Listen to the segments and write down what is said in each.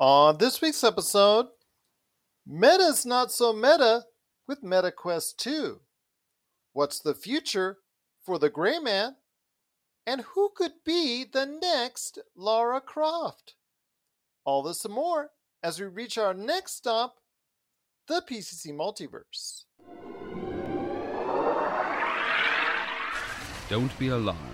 On this week's episode, Meta's not so meta with MetaQuest 2. What's the future for the Gray Man? And who could be the next Lara Croft? All this and more as we reach our next stop, the PCC Multiverse. Don't be alarmed.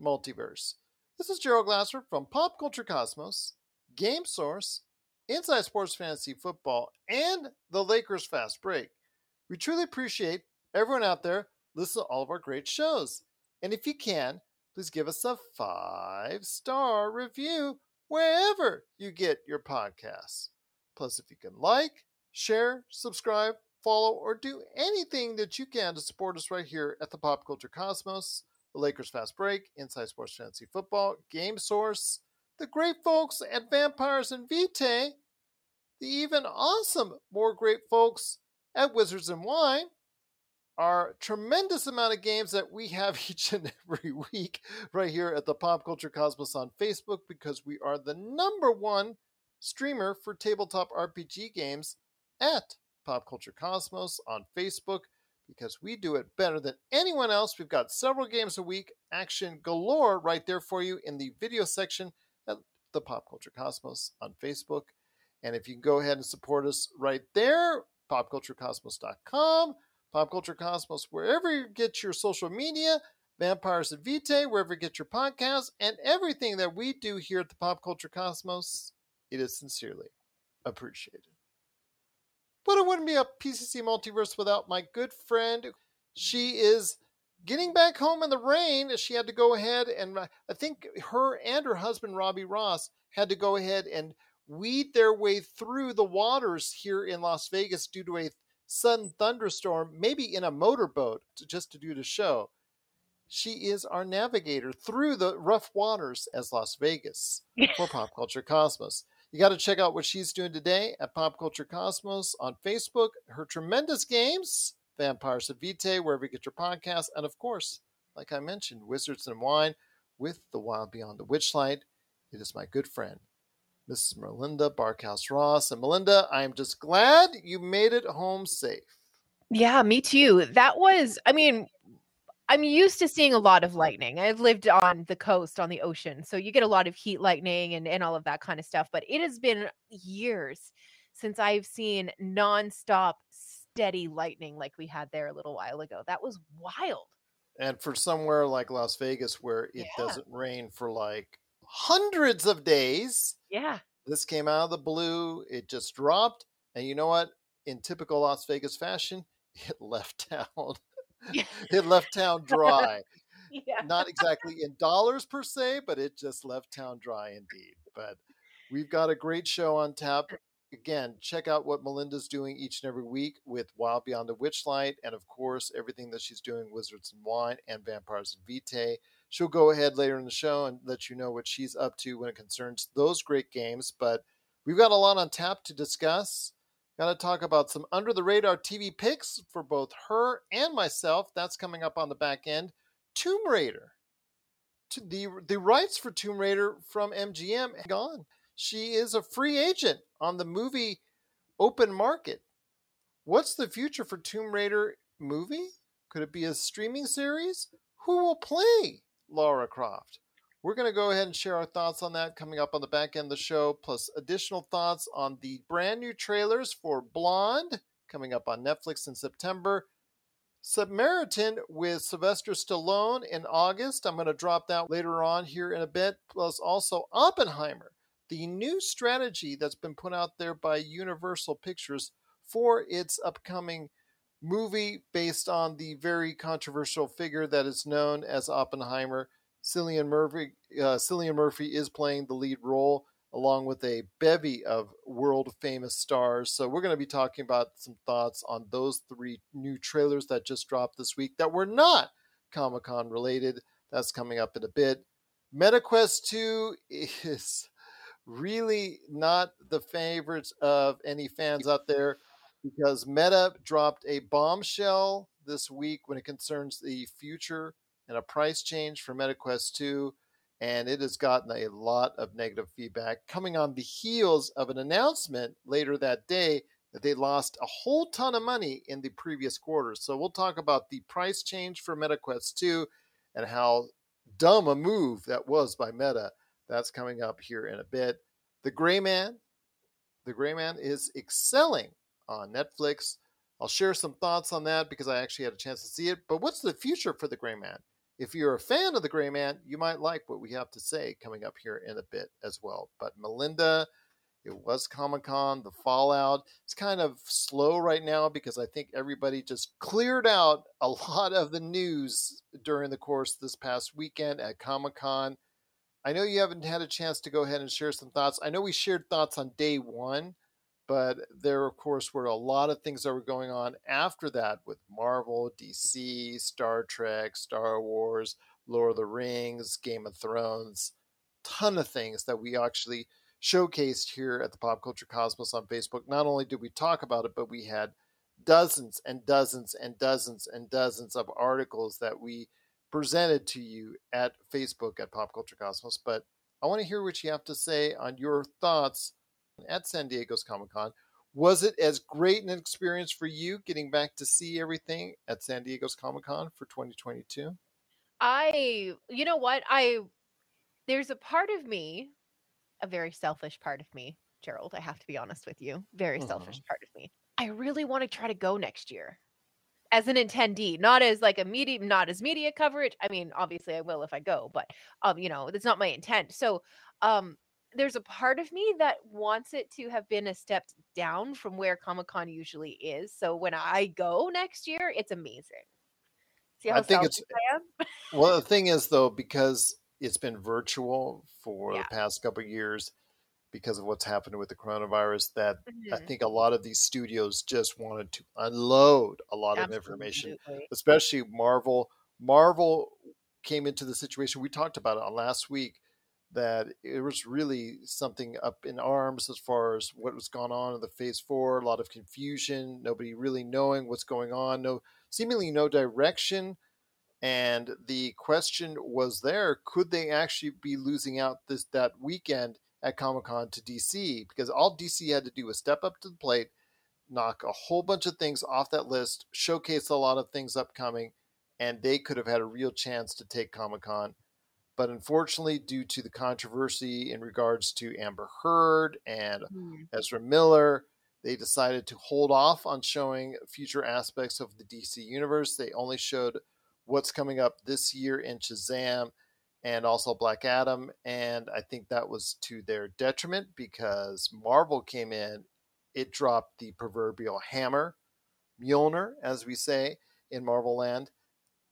Multiverse. This is Gerald Glasser from Pop Culture Cosmos, Game Source, Inside Sports Fantasy Football, and the Lakers Fast Break. We truly appreciate everyone out there listening to all of our great shows. And if you can, please give us a five star review wherever you get your podcasts. Plus, if you can like, share, subscribe, follow, or do anything that you can to support us right here at the Pop Culture Cosmos, the Lakers Fast Break, Inside Sports Fantasy Football, Game Source, the great folks at Vampires and Vitae, the even awesome, more great folks at Wizards and Wine, our tremendous amount of games that we have each and every week right here at the Pop Culture Cosmos on Facebook because we are the number one streamer for tabletop RPG games at Pop Culture Cosmos on Facebook because we do it better than anyone else. We've got several games a week, action galore right there for you in the video section at the Pop Culture Cosmos on Facebook. And if you can go ahead and support us right there, popculturecosmos.com, Pop Culture Cosmos, wherever you get your social media, Vampires and Vitae, wherever you get your podcasts, and everything that we do here at the Pop Culture Cosmos, it is sincerely appreciated. But it wouldn't be a PCC multiverse without my good friend. She is getting back home in the rain. She had to go ahead and uh, I think her and her husband, Robbie Ross, had to go ahead and weed their way through the waters here in Las Vegas due to a sudden thunderstorm, maybe in a motorboat to, just to do the show. She is our navigator through the rough waters as Las Vegas for Pop Culture Cosmos. You got to check out what she's doing today at Pop Culture Cosmos on Facebook. Her tremendous games, Vampires of Vitae, wherever you get your podcasts, and of course, like I mentioned, Wizards and Wine with The Wild Beyond the Witchlight. It is my good friend, Mrs. Melinda Barkhouse Ross. And Melinda, I am just glad you made it home safe. Yeah, me too. That was, I mean, I'm used to seeing a lot of lightning. I've lived on the coast, on the ocean. So you get a lot of heat lightning and, and all of that kind of stuff. But it has been years since I've seen nonstop steady lightning like we had there a little while ago. That was wild. And for somewhere like Las Vegas where it yeah. doesn't rain for like hundreds of days. Yeah. This came out of the blue. It just dropped. And you know what? In typical Las Vegas fashion, it left town. it left town dry. yeah. Not exactly in dollars per se, but it just left town dry indeed. But we've got a great show on tap. Again, check out what Melinda's doing each and every week with Wild Beyond the Witchlight, and of course, everything that she's doing Wizards and Wine and Vampires and Vitae. She'll go ahead later in the show and let you know what she's up to when it concerns those great games. But we've got a lot on tap to discuss. Got to talk about some under the radar TV picks for both her and myself. That's coming up on the back end. Tomb Raider. The, the rights for Tomb Raider from MGM gone. She is a free agent on the movie open market. What's the future for Tomb Raider movie? Could it be a streaming series? Who will play Lara Croft? We're going to go ahead and share our thoughts on that coming up on the back end of the show, plus additional thoughts on the brand new trailers for Blonde coming up on Netflix in September. Samaritan with Sylvester Stallone in August. I'm going to drop that later on here in a bit. Plus, also Oppenheimer, the new strategy that's been put out there by Universal Pictures for its upcoming movie based on the very controversial figure that is known as Oppenheimer. Cillian Murphy, uh, Cillian Murphy is playing the lead role. along with a bevy of world famous stars. So, we're going to be talking about some thoughts on those three new trailers that just dropped this week that were not Comic Con related. That's coming up in a bit. MetaQuest 2 is really not the favorites of any fans out there because Meta dropped a bombshell this week when it concerns the future and a price change for MetaQuest 2 and it has gotten a lot of negative feedback coming on the heels of an announcement later that day that they lost a whole ton of money in the previous quarter. So we'll talk about the price change for MetaQuest 2 and how dumb a move that was by Meta. That's coming up here in a bit. The Gray Man, The Gray Man is excelling on Netflix. I'll share some thoughts on that because I actually had a chance to see it. But what's the future for The Gray Man? If you're a fan of The Gray Man, you might like what we have to say coming up here in a bit as well. But Melinda, it was Comic Con, the fallout. It's kind of slow right now because I think everybody just cleared out a lot of the news during the course this past weekend at Comic Con. I know you haven't had a chance to go ahead and share some thoughts. I know we shared thoughts on day one, but there, of course, were a lot of things that were going on after that with Marvel, DC, Star Trek, Star Wars, Lord of the Rings, Game of Thrones, ton of things that we actually showcased here at the Pop Culture Cosmos on Facebook. Not only did we talk about it, but we had dozens and dozens and dozens and dozens of articles that we presented to you at Facebook at Pop Culture Cosmos. But I want to hear what you have to say on your thoughts at San Diego's Comic Con. Was it as great an experience for you getting back to see everything at San Diego's Comic Con for 2022? I, you know what? I, there's a part of me, a very selfish part of me, Gerald, I have to be honest with you, very Mhm. selfish part of me. I really want to try to go next year as an attendee, not as like a media, not as media coverage. I mean, obviously I will if I go, but um, you know, that's not my intent. So, um, there's a part of me that wants it to have been a step down from where Comic Con usually is. So when I go next year, it's amazing. See I think it's- I am? Well, the thing is, though, because it's been virtual for Yeah. the past couple of years, because of what's happened with the coronavirus, that I Mhm. think a lot of these studios just wanted to unload a lot of information, especially Marvel. Marvel came into the situation we talked about it on last week that it was really something up in arms as far as what was going on in the phase four, a lot of confusion, nobody really knowing what's going on, no seemingly no direction. And the question was there, could they actually be losing out this that weekend at Comic Con to DC? Because all DC had to do was step up to the plate, knock a whole bunch of things off that list, showcase a lot of things upcoming, and they could have had a real chance to take Comic Con. But unfortunately, due to the controversy in regards to Amber Heard and Mhm. Ezra Miller, they decided to hold off on showing future aspects of the DC universe. They only showed what's coming up this year in Shazam and also Black Adam. And I think that was to their detriment because Marvel came in, it dropped the proverbial hammer, Mjolnir, as we say in Marvel land,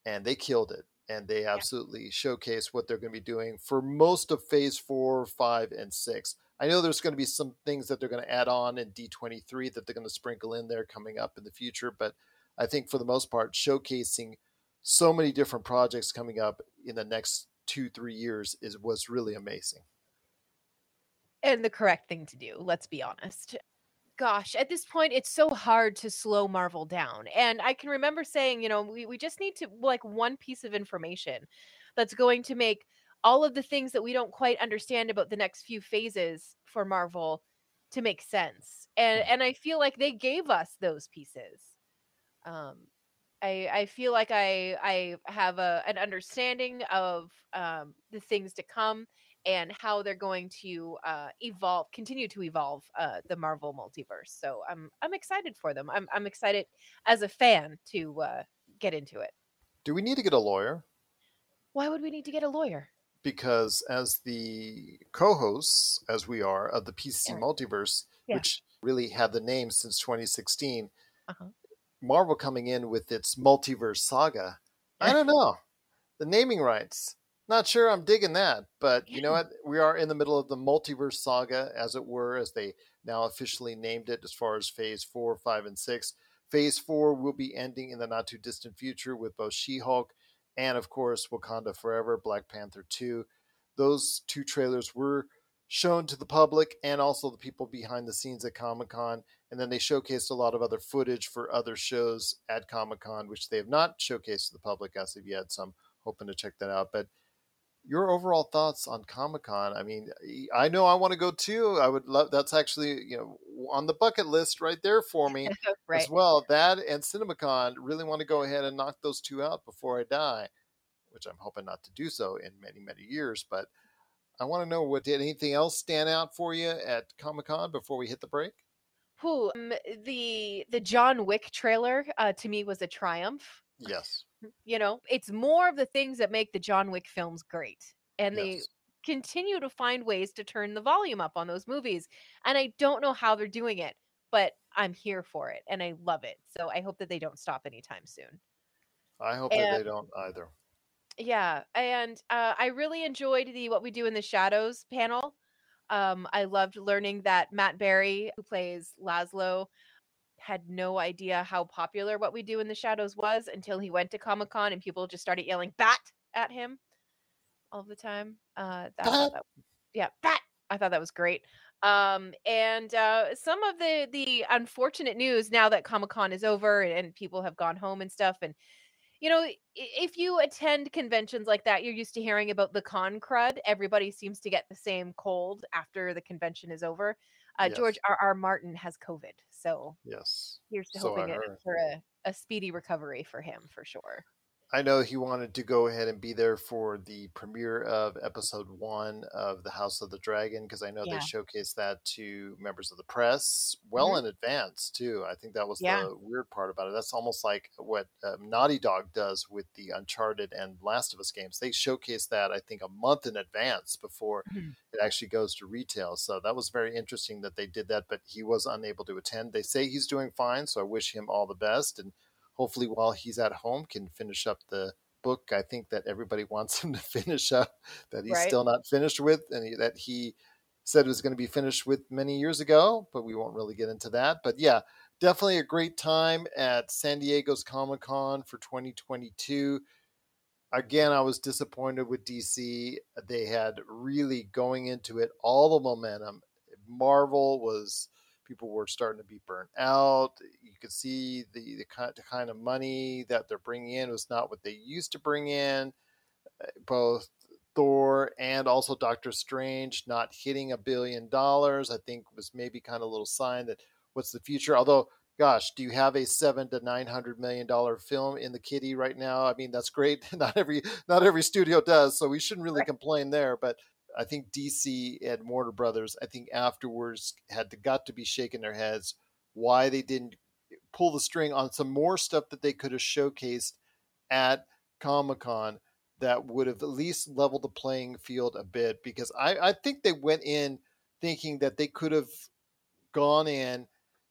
and they killed it. And they absolutely showcase what they're going to be doing for most of phase four, five, and six. I know there's going to be some things that they're going to add on in D23 that they're going to sprinkle in there coming up in the future, but I think for the most part, showcasing so many different projects coming up in the next two, three years is was really amazing. and the correct thing to do let's be honest gosh at this point it's so hard to slow marvel down and i can remember saying you know we, we just need to like one piece of information that's going to make all of the things that we don't quite understand about the next few phases for marvel to make sense and and i feel like they gave us those pieces um I, I feel like I I have a an understanding of um, the things to come and how they're going to uh, evolve, continue to evolve uh, the Marvel multiverse. So I'm I'm excited for them. I'm I'm excited as a fan to uh, get into it. Do we need to get a lawyer? Why would we need to get a lawyer? Because as the co-hosts, as we are of the PC Yeah. Multiverse, Yeah. which really had the name since 2016, Uh-huh. Marvel coming in with its multiverse saga. I don't know. The naming rights, Not sure I'm digging that, but you know what? We are in the middle of the multiverse saga, as it were, as they now officially named it as far as phase four, five, and six. Phase four will be ending in the not too distant future with both She Hulk and, of course, Wakanda Forever, Black Panther 2. Those two trailers were shown to the public and also the people behind the scenes at Comic Con. And then they showcased a lot of other footage for other shows at Comic Con, which they have not showcased to the public as of yet. So I'm hoping to check that out. But your overall thoughts on Comic Con? I mean, I know I want to go too. I would love. That's actually you know on the bucket list right there for me right. as well. That and CinemaCon really want to go ahead and knock those two out before I die, which I'm hoping not to do so in many many years. But I want to know what did anything else stand out for you at Comic Con before we hit the break? Who um, the the John Wick trailer uh, to me was a triumph. Yes. You know, it's more of the things that make the John Wick films great. And they continue to find ways to turn the volume up on those movies. And I don't know how they're doing it, but I'm here for it and I love it. So I hope that they don't stop anytime soon. I hope that they don't either. Yeah, and uh, I really enjoyed the "What We Do in the Shadows" panel. Um, I loved learning that Matt Berry, who plays Laszlo, had no idea how popular "What We Do in the Shadows" was until he went to Comic Con and people just started yelling "Bat" at him all the time. Uh, that, that- yeah, "Bat." I thought that was great. Um, and uh, some of the the unfortunate news now that Comic Con is over and, and people have gone home and stuff, and you know, if you attend conventions like that, you're used to hearing about the con crud. Everybody seems to get the same cold after the convention is over. Uh, George Yes. R. R. Martin has COVID, so Yes. here's to So hoping it for a, a speedy recovery for him for sure. I know he wanted to go ahead and be there for the premiere of episode one of The House of the Dragon because I know Yeah. they showcased that to members of the press well Mhm. in advance too. I think that was Yeah. the weird part about it. That's almost like what um, Naughty Dog does with the Uncharted and Last of Us games. They showcase that I think a month in advance before Mhm. it actually goes to retail. So that was very interesting that they did that, but he was unable to attend. They say he's doing fine, so I wish him all the best and hopefully while he's at home can finish up the book i think that everybody wants him to finish up that he's Right. still not finished with and he, that he said was going to be finished with many years ago but we won't really get into that. But yeah definitely a great time at san diego's comic-con for 2022 again i was disappointed with dc they had really going into it all the momentum. Marvel was people were starting to be burnt out. You could see the, the, kind, the kind of money that they're bringing in was not what they used to bring in. Uh, Both Thor and also Doctor Strange not hitting a billion dollars, I think was maybe kind of a little sign that what's the future. Although, gosh, do you have a seven to nine hundred million dollar film in the kitty right now? I mean, that's great. Not every not every studio does, so we shouldn't really complain there. But I think DC and Warner Brothers, I think afterwards had to, got to be shaking their heads why they didn't pull the string on some more stuff that they could have showcased at Comic Con that would have at least leveled the playing field a bit. Because I, I think they went in thinking that they could have gone in,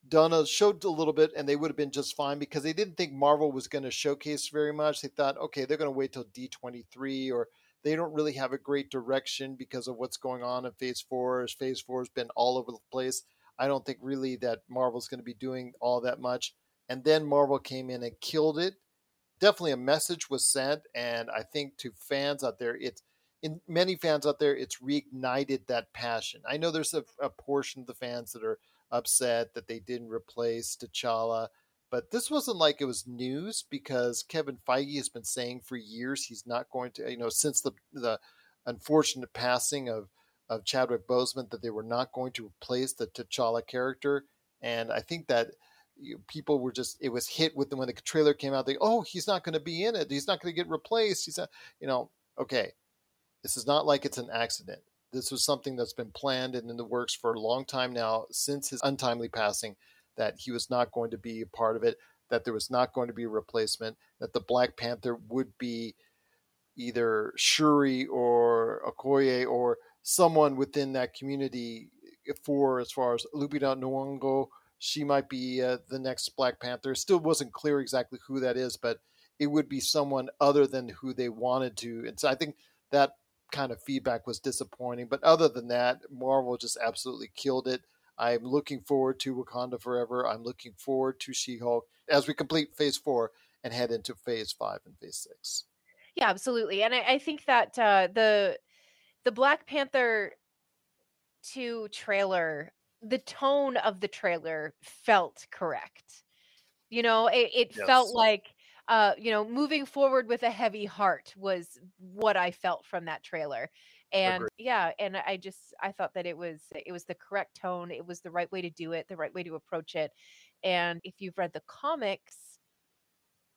done a showed a little bit, and they would have been just fine because they didn't think Marvel was going to showcase very much. They thought, okay, they're going to wait till D23 or they don't really have a great direction because of what's going on in Phase Four. As Phase Four has been all over the place, I don't think really that Marvel's going to be doing all that much. And then Marvel came in and killed it. Definitely a message was sent, and I think to fans out there, it's in many fans out there, it's reignited that passion. I know there's a, a portion of the fans that are upset that they didn't replace T'Challa. But this wasn't like it was news because Kevin Feige has been saying for years he's not going to, you know, since the the unfortunate passing of of Chadwick Boseman that they were not going to replace the T'Challa character, and I think that people were just it was hit with them when the trailer came out. They oh he's not going to be in it. He's not going to get replaced. He's not, you know, okay. This is not like it's an accident. This was something that's been planned and in the works for a long time now since his untimely passing that he was not going to be a part of it, that there was not going to be a replacement, that the Black Panther would be either Shuri or Okoye or someone within that community for as far as Lupita Nyong'o, she might be uh, the next Black Panther. Still wasn't clear exactly who that is, but it would be someone other than who they wanted to. And so I think that kind of feedback was disappointing. But other than that, Marvel just absolutely killed it. I'm looking forward to Wakanda Forever. I'm looking forward to She Hulk as we complete phase four and head into phase five and phase six. Yeah, absolutely. And I, I think that uh, the the Black Panther 2 trailer, the tone of the trailer felt correct. You know, it, it yes. felt like uh, you know, moving forward with a heavy heart was what I felt from that trailer. And Agreed. yeah, and I just I thought that it was it was the correct tone, it was the right way to do it, the right way to approach it. And if you've read the comics,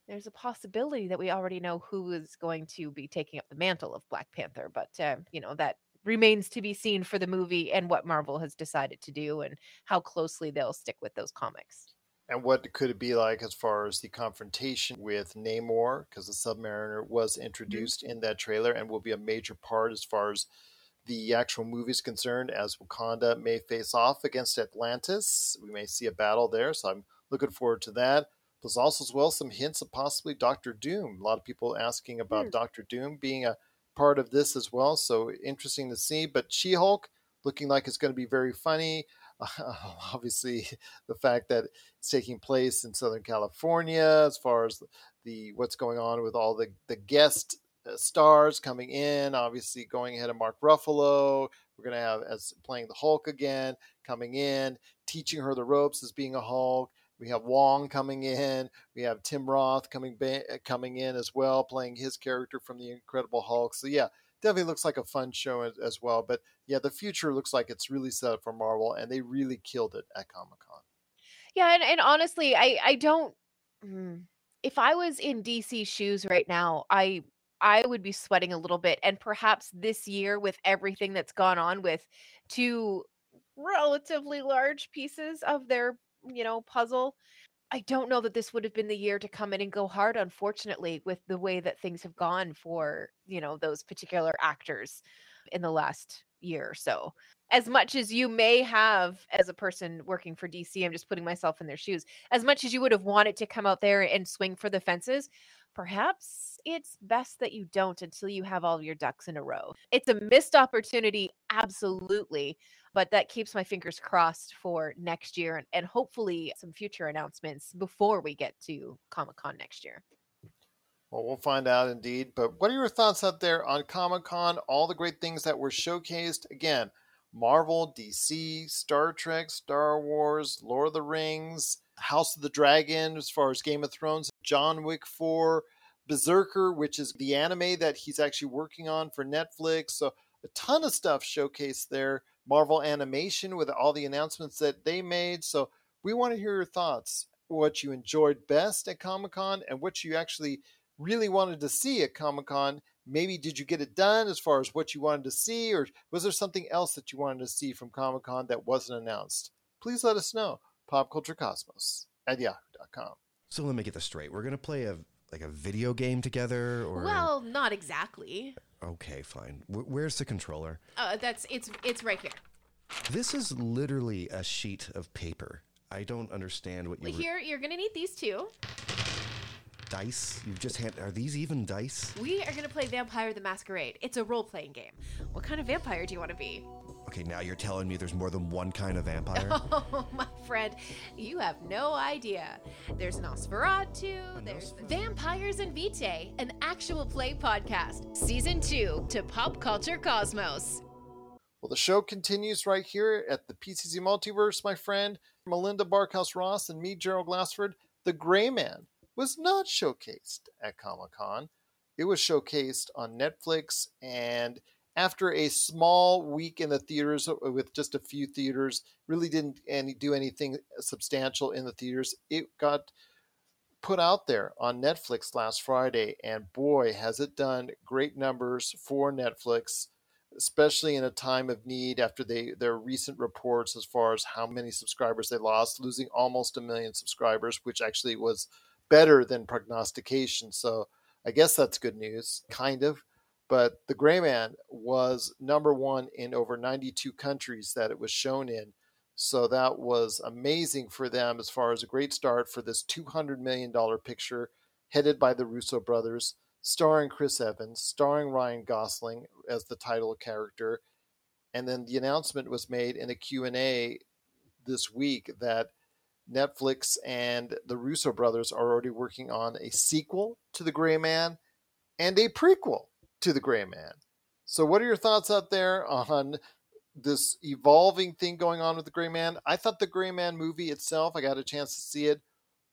there's a possibility that we already know who is going to be taking up the mantle of Black Panther, but uh, you know that remains to be seen for the movie and what Marvel has decided to do and how closely they'll stick with those comics. And what could it be like as far as the confrontation with Namor? Because the Submariner was mm-hmm. introduced mm-hmm. in that trailer and will be a major part as far as the actual movie is concerned, as Wakanda may face off against Atlantis. We may see a battle there, so I'm looking forward to that. There's also as well some hints of possibly Doctor Doom. A lot of people asking about mm. Doctor Doom being a part of this as well, so interesting to see. But She Hulk looking like it's going to be very funny. Uh, obviously, the fact that it's taking place in Southern California, as far as the what's going on with all the the guest uh, stars coming in, obviously going ahead of Mark Ruffalo. We're going to have as playing the Hulk again, coming in, teaching her the ropes as being a Hulk. We have Wong coming in. We have Tim Roth coming ba- coming in as well, playing his character from the Incredible Hulk. So yeah, definitely looks like a fun show as, well. But yeah, the future looks like it's really set up for Marvel, and they really killed it at Comic Con. Yeah, and, and honestly, I I don't. Mm, if I was in DC shoes right now, I I would be sweating a little bit, and perhaps this year with everything that's gone on with two relatively large pieces of their you know, puzzle. I don't know that this would have been the year to come in and go hard, unfortunately, with the way that things have gone for, you know, those particular actors in the last year or so. As much as you may have, as a person working for DC, I'm just putting myself in their shoes, as much as you would have wanted to come out there and swing for the fences, perhaps it's best that you don't until you have all your ducks in a row. It's a missed opportunity, absolutely but that keeps my fingers crossed for next year and, and hopefully some future announcements before we get to Comic Con next year. Well, we'll find out indeed. But what are your thoughts out there on Comic Con? All the great things that were showcased. Again, Marvel, DC, Star Trek, Star Wars, Lord of the Rings, House of the Dragon, as far as Game of Thrones, John Wick 4, BRZRKR, which is the anime that he's actually working on for Netflix. So a ton of stuff showcased there. Marvel Animation with all the announcements that they made. So we want to hear your thoughts, what you enjoyed best at Comic Con, and what you actually really wanted to see at Comic Con. Maybe did you get it done as far as what you wanted to see, or was there something else that you wanted to see from Comic Con that wasn't announced? Please let us know. Popculturecosmos at yahoo.com. So let me get this straight. We're gonna play a like a video game together, or well, not exactly. Okay, fine. W- where's the controller? Uh, that's it's it's right here. This is literally a sheet of paper. I don't understand what you. Well, here, you're gonna need these two. Dice? You've just had. Are these even dice? We are gonna play Vampire the Masquerade. It's a role playing game. What kind of vampire do you want to be? Okay, now you're telling me there's more than one kind of vampire? Oh, my friend, you have no idea. There's an Nosferatu, there's Vampires and Vitae, an actual play podcast, season two to Pop Culture Cosmos. Well, the show continues right here at the PCC Multiverse, my friend. Melinda Barkhouse Ross and me, Gerald Glassford. The Gray Man was not showcased at Comic Con. It was showcased on Netflix and after a small week in the theaters uh, with just a few theaters, really didn't any do anything substantial in the theaters. It got put out there on Netflix last Friday, and boy, has it done great numbers for Netflix, especially in a time of need after they their recent reports as far as how many subscribers they lost, losing almost a million subscribers, which actually was better than prognostication. So I guess that's good news, kind of but The Gray Man was number one in over 92 countries that it was shown in. So that was amazing for them as far as a great start for this $200 million picture headed by the Russo brothers. starring Chris Evans, starring Ryan Gosling as the title character. And then the announcement was made in a Q&A this week that Netflix and the Russo brothers are already working on a sequel to The Gray Man and a prequel to The Gray Man. So, what are your thoughts out there on this evolving thing going on with The Gray Man? I thought The Gray Man movie itself, I got a chance to see it,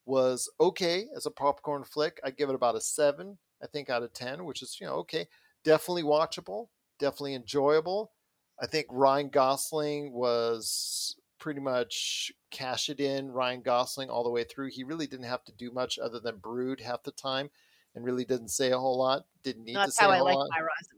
was okay as a popcorn flick. I give it about a seven, I think, out of 10, which is, you know, okay. Definitely watchable, definitely enjoyable. I think Ryan Gosling was pretty much cash it in Ryan Gosling all the way through. He really didn't have to do much other than brood half the time and really didn't say a whole lot. Didn't need That's to say how a I whole like lot.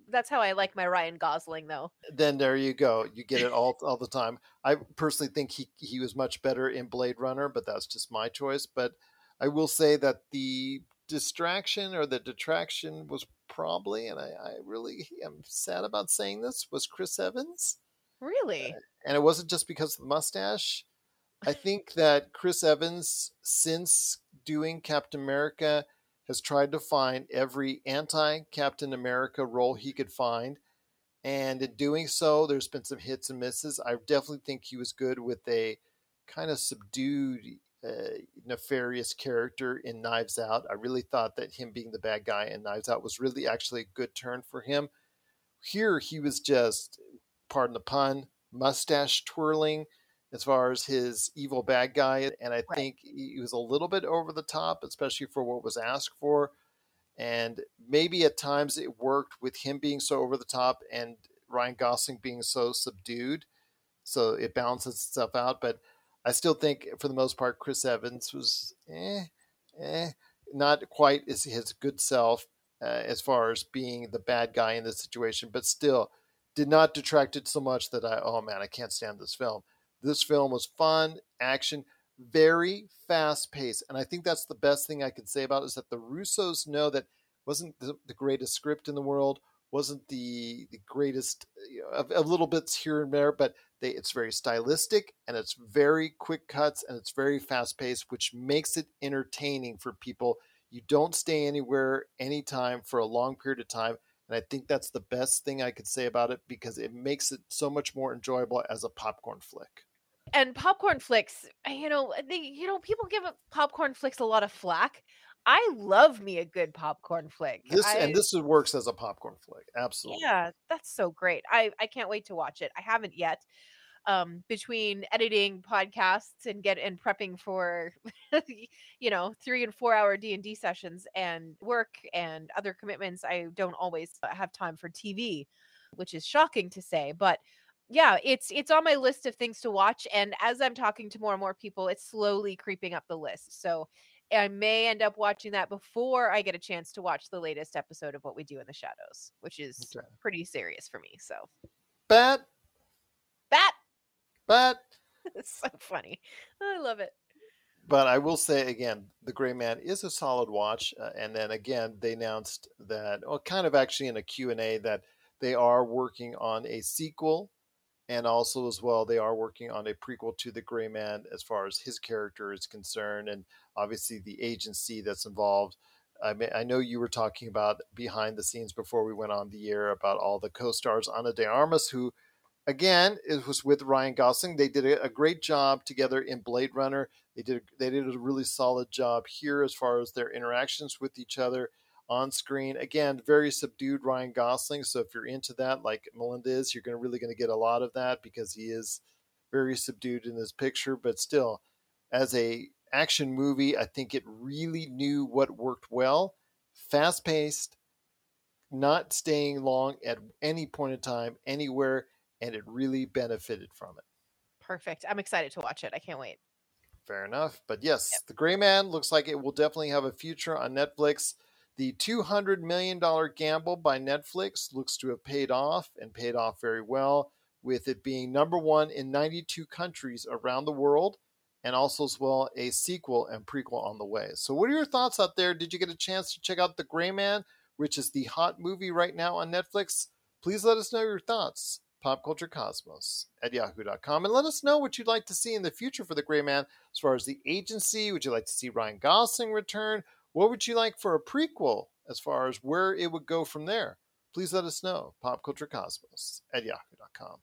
That's how I like my Ryan Gosling though. Then there you go. You get it all all the time. I personally think he he was much better in Blade Runner, but that's just my choice. But I will say that the distraction or the detraction was probably, and I, I really am sad about saying this, was Chris Evans. Really? and it wasn't just because of the mustache. I think that Chris Evans, since doing Captain America, has tried to find every anti Captain America role he could find. And in doing so, there's been some hits and misses. I definitely think he was good with a kind of subdued, uh, nefarious character in Knives Out. I really thought that him being the bad guy in Knives Out was really actually a good turn for him. Here, he was just, pardon the pun, mustache twirling as far as his evil bad guy. And I Right. think he was a little bit over the top, especially for what was asked for. And maybe at times it worked with him being so over the top and Ryan Gosling being so subdued. So it balances itself out. But I still think, for the most part, Chris Evans was eh, eh, not quite as his good self uh, as far as being the bad guy in this situation, but still did not detract it so much that I, oh man, I can't stand this film. This film was fun, action, very fast paced. And I think that's the best thing I could say about it is that the Russos know that wasn't the, the greatest script in the world, wasn't the, the greatest uh, you know, of little bits here and there, but they, it's very stylistic and it's very quick cuts and it's very fast paced, which makes it entertaining for people. You don't stay anywhere anytime for a long period of time. And I think that's the best thing I could say about it because it makes it so much more enjoyable as a popcorn flick. And popcorn flicks, uh, you know, uh, they, you know, people give popcorn flicks a lot of flack. I love me a good popcorn flick. This I, and this works as a popcorn flick. Absolutely. Yeah, that's so great. I I can't wait to watch it. I haven't yet. Um, between editing podcasts and get and prepping for, you know, three and four hour D and D sessions and work and other commitments, I don't always have time for TV, which is shocking to say. But yeah, it's it's on my list of things to watch. And as I'm talking to more and more people, it's slowly creeping up the list. So I may end up watching that before I get a chance to watch the latest episode of What We Do in the Shadows, which is Okay. pretty serious for me. So that bat. is so funny. I love it. But I will say again, The Gray Man is a solid watch. Uh, and then again, they announced that, well, kind of actually in a Q&A, that they are working on a sequel. And also, as well, they are working on a prequel to The Gray Man as far as his character is concerned. And obviously, the agency that's involved. I mean, I know you were talking about behind the scenes before we went on the air about all the co-stars. Ana de Armas, who, again, it was with Ryan Gosling. They did a, a great job together in Blade Runner. They did they did a really solid job here as far as their interactions with each other on screen. Again, very subdued Ryan Gosling. So if you're into that, like Melinda is, you're going really going to get a lot of that because he is very subdued in this picture. But still, as a action movie, I think it really knew what worked well. Fast paced, not staying long at any point in time, anywhere, and it really benefited from it. Perfect. I'm excited to watch it. I can't wait. Fair enough. But yes, The Gray Man looks like it will definitely have a future on Netflix. The $200 million gamble by Netflix looks to have paid off and paid off very well, with it being number one in 92 countries around the world, and also as well a sequel and prequel on the way. So, what are your thoughts out there? Did you get a chance to check out The Gray Man, which is the hot movie right now on Netflix? Please let us know your thoughts. PopCultureCosmos at yahoo.com and let us know what you'd like to see in the future for The Gray Man as far as the agency. Would you like to see Ryan Gosling return? What would you like for a prequel as far as where it would go from there, please let us know. Popculturecosmos at yahoo.com.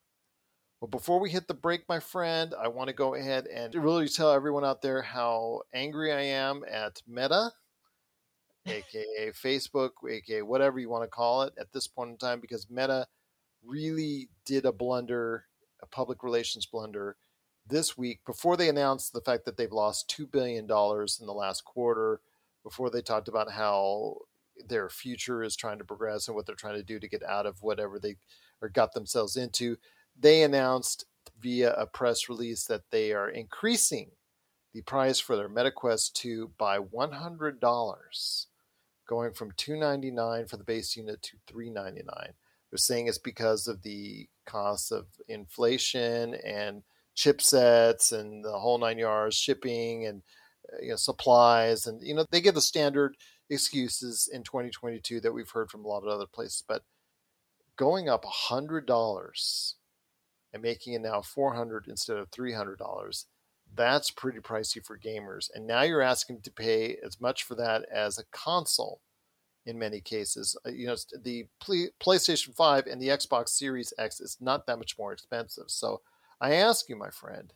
Well, before we hit the break, my friend, I want to go ahead and really tell everyone out there how angry I am at Meta, aka Facebook, aka whatever you want to call it at this point in time, because Meta really did a blunder, a public relations blunder this week before they announced the fact that they've lost $2 billion in the last quarter, before they talked about how their future is trying to progress and what they're trying to do to get out of whatever they or got themselves into. They announced via a press release that they are increasing the price for their MetaQuest 2 by $100, going from 299 for the base unit to $399. They're saying it's because of the cost of inflation and chipsets and the whole nine yards, shipping and uh, you know, supplies, and you know they give the standard excuses in 2022 that we've heard from a lot of other places. But going up hundred dollars and making it now 400 instead of 300 dollars that's pretty pricey for gamers and now you're asking to pay as much for that as a console in many cases. Uh, you know the playstation 5 and the xbox series x is not that much more expensive. So i ask you my friend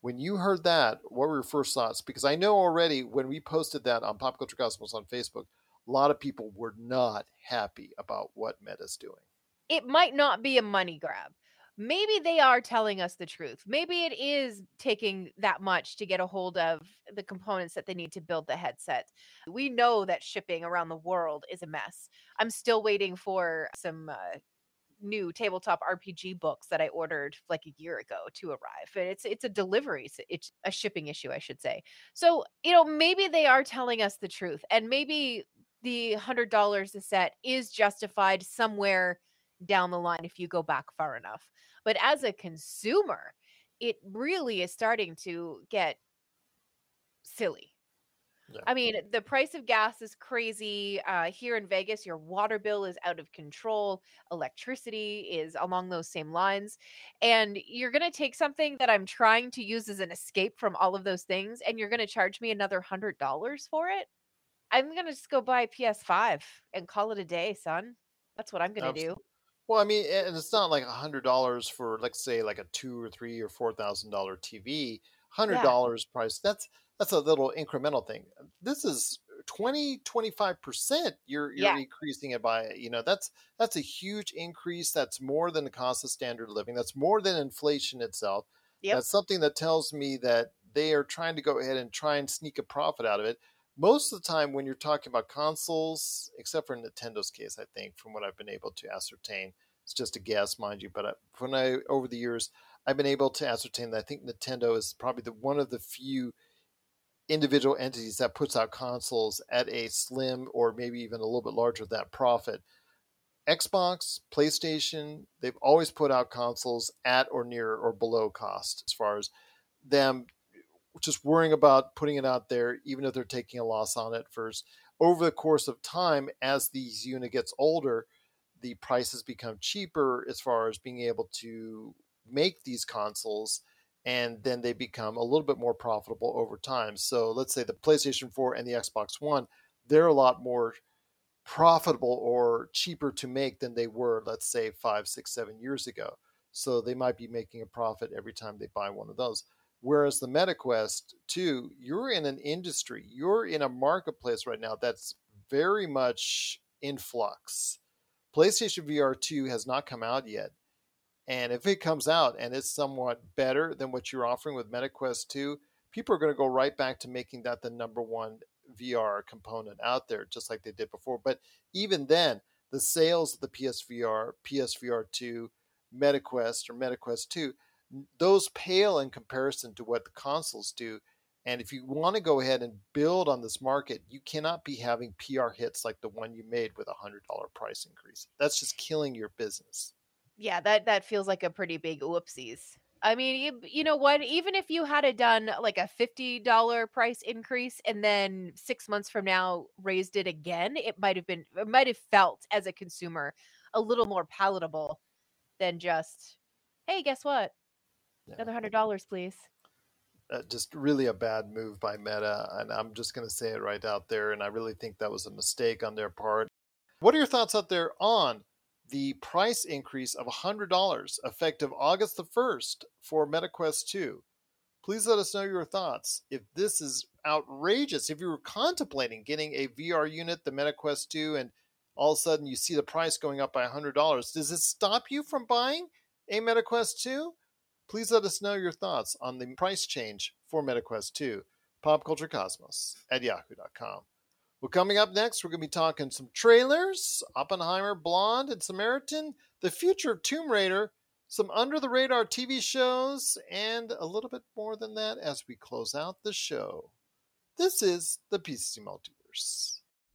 when you heard that what were your first thoughts? Because i know already when we posted that on pop culture cosmos on facebook a lot of people were not happy about what meta's doing. It might not be a money grab maybe they are telling us the truth. Maybe it is taking that much to get a hold of the components that they need to build the headset. We know that shipping around the world is a mess. I'm still waiting for some uh, new tabletop RPG books that I ordered like a year ago to arrive. It's it's a delivery, it's a shipping issue, I should say. So, you know, maybe they are telling us the truth and maybe the $100 a set is justified somewhere down the line if you go back far enough. But as a consumer, it really is starting to get silly. Yeah. I mean, the price of gas is crazy. Uh, here in Vegas, your water bill is out of control. Electricity is along those same lines. And you're going to take something that I'm trying to use as an escape from all of those things, and you're going to charge me another $100 for it? I'm going to just go buy a PS5 and call it a day, son. That's what I'm going to do. Well, I mean, and it's not like a hundred dollars for, let's say, like a two or three or four thousand dollar TV. Hundred dollars yeah. price. That's that's a little incremental thing. This is 20 25 percent you're you're yeah. increasing it by you know that's that's a huge increase that's more than the cost of standard living that's more than inflation itself yep. that's something that tells me that they are trying to go ahead and try and sneak a profit out of it most of the time when you're talking about consoles, except for Nintendo's case, I think, from what I've been able to ascertain, it's just a guess, mind you. But uh, when I over the years, I've been able to ascertain that I think Nintendo is probably the one of the few individual entities that puts out consoles at a slim or maybe even a little bit larger than that profit. Xbox, PlayStation, they've always put out consoles at or near or below cost as far as them just worrying about putting it out there, even if they're taking a loss on it first. Over the course of time, as these unit gets older, the prices become cheaper as far as being able to make these consoles and then they become a little bit more profitable over time. So let's say the PlayStation 4 and the Xbox One, they're a lot more profitable or cheaper to make than they were, let's say, five, six, seven years ago. So they might be making a profit every time they buy one of those. Whereas the MetaQuest 2, you're in an industry, you're in a marketplace right now that's very much in flux. PlayStation VR 2 has not come out yet. And if it comes out and it's somewhat better than what you're offering with MetaQuest 2, people are going to go right back to making that the number one VR component out there, just like they did before. But even then, the sales of the PSVR, PSVR 2, MetaQuest, or MetaQuest 2, those pale in comparison to what the consoles do. And if you want to go ahead and build on this market, you cannot be having PR hits like the one you made with a hundred dollar price increase. That's just killing your business. Yeah, that that feels like a pretty big whoopsies. I mean, you, you know what? Even if you had done like a fifty dollar price increase and then six months from now raised it again, it might have been it might have felt as a consumer a little more palatable than just, hey, guess what? Yeah. Another hundred dollars, please. uh, just really a bad move by Meta, and I'm just going to say it right out there. And I really think that was a mistake on their part. What are your thoughts out there on the price increase of $100 effective August the 1st for MetaQuest 2? Please let us know your thoughts. If this is outrageous, if you were contemplating getting a VR unit, the MetaQuest 2, and all of a sudden you see the price going up by $100, does it stop you from buying a MetaQuest 2? Please let us know your thoughts on the price change for MetaQuest 2. PopCultureCosmos at yahoo.com. Well, coming up next, we're going to be talking some trailers Oppenheimer, Blonde, and Samaritan, the future of Tomb Raider, some under the radar TV shows, and a little bit more than that as we close out the show. This is the PCC Multiverse.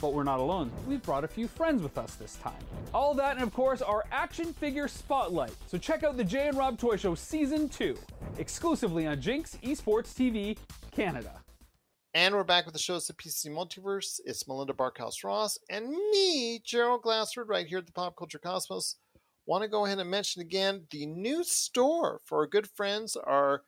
But we're not alone. We've brought a few friends with us this time. All that, and of course, our action figure spotlight. So check out the Jay and Rob Toy Show Season 2, exclusively on Jinx Esports TV Canada. And we're back with the show's the PCC Multiverse. It's Melinda Barkhouse Ross and me, Gerald Glassford, right here at the Pop Culture Cosmos. Want to go ahead and mention again the new store for our good friends, our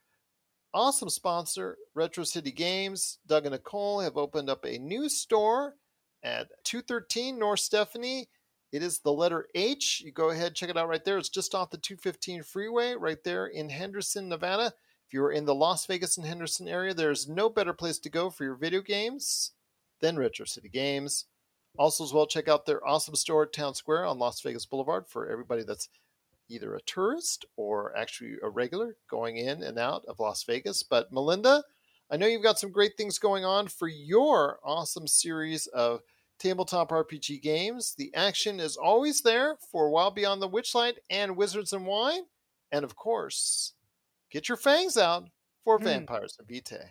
awesome sponsor, Retro City Games. Doug and Nicole have opened up a new store at 213 North Stephanie. It is the letter H. You go ahead, check it out right there. It's just off the 215 freeway, right there in Henderson, Nevada. If you're in the Las Vegas and Henderson area, there's no better place to go for your video games than Retro City Games. Also, as well, check out their awesome store at Town Square on Las Vegas Boulevard for everybody that's either a tourist or actually a regular going in and out of Las Vegas. But Melinda, I know you've got some great things going on for your awesome series of tabletop RPG games. The action is always there for Wild Beyond the Witchlight and Wizards and Wine. And of course, get your fangs out for Hmm. Vampires and Vitae.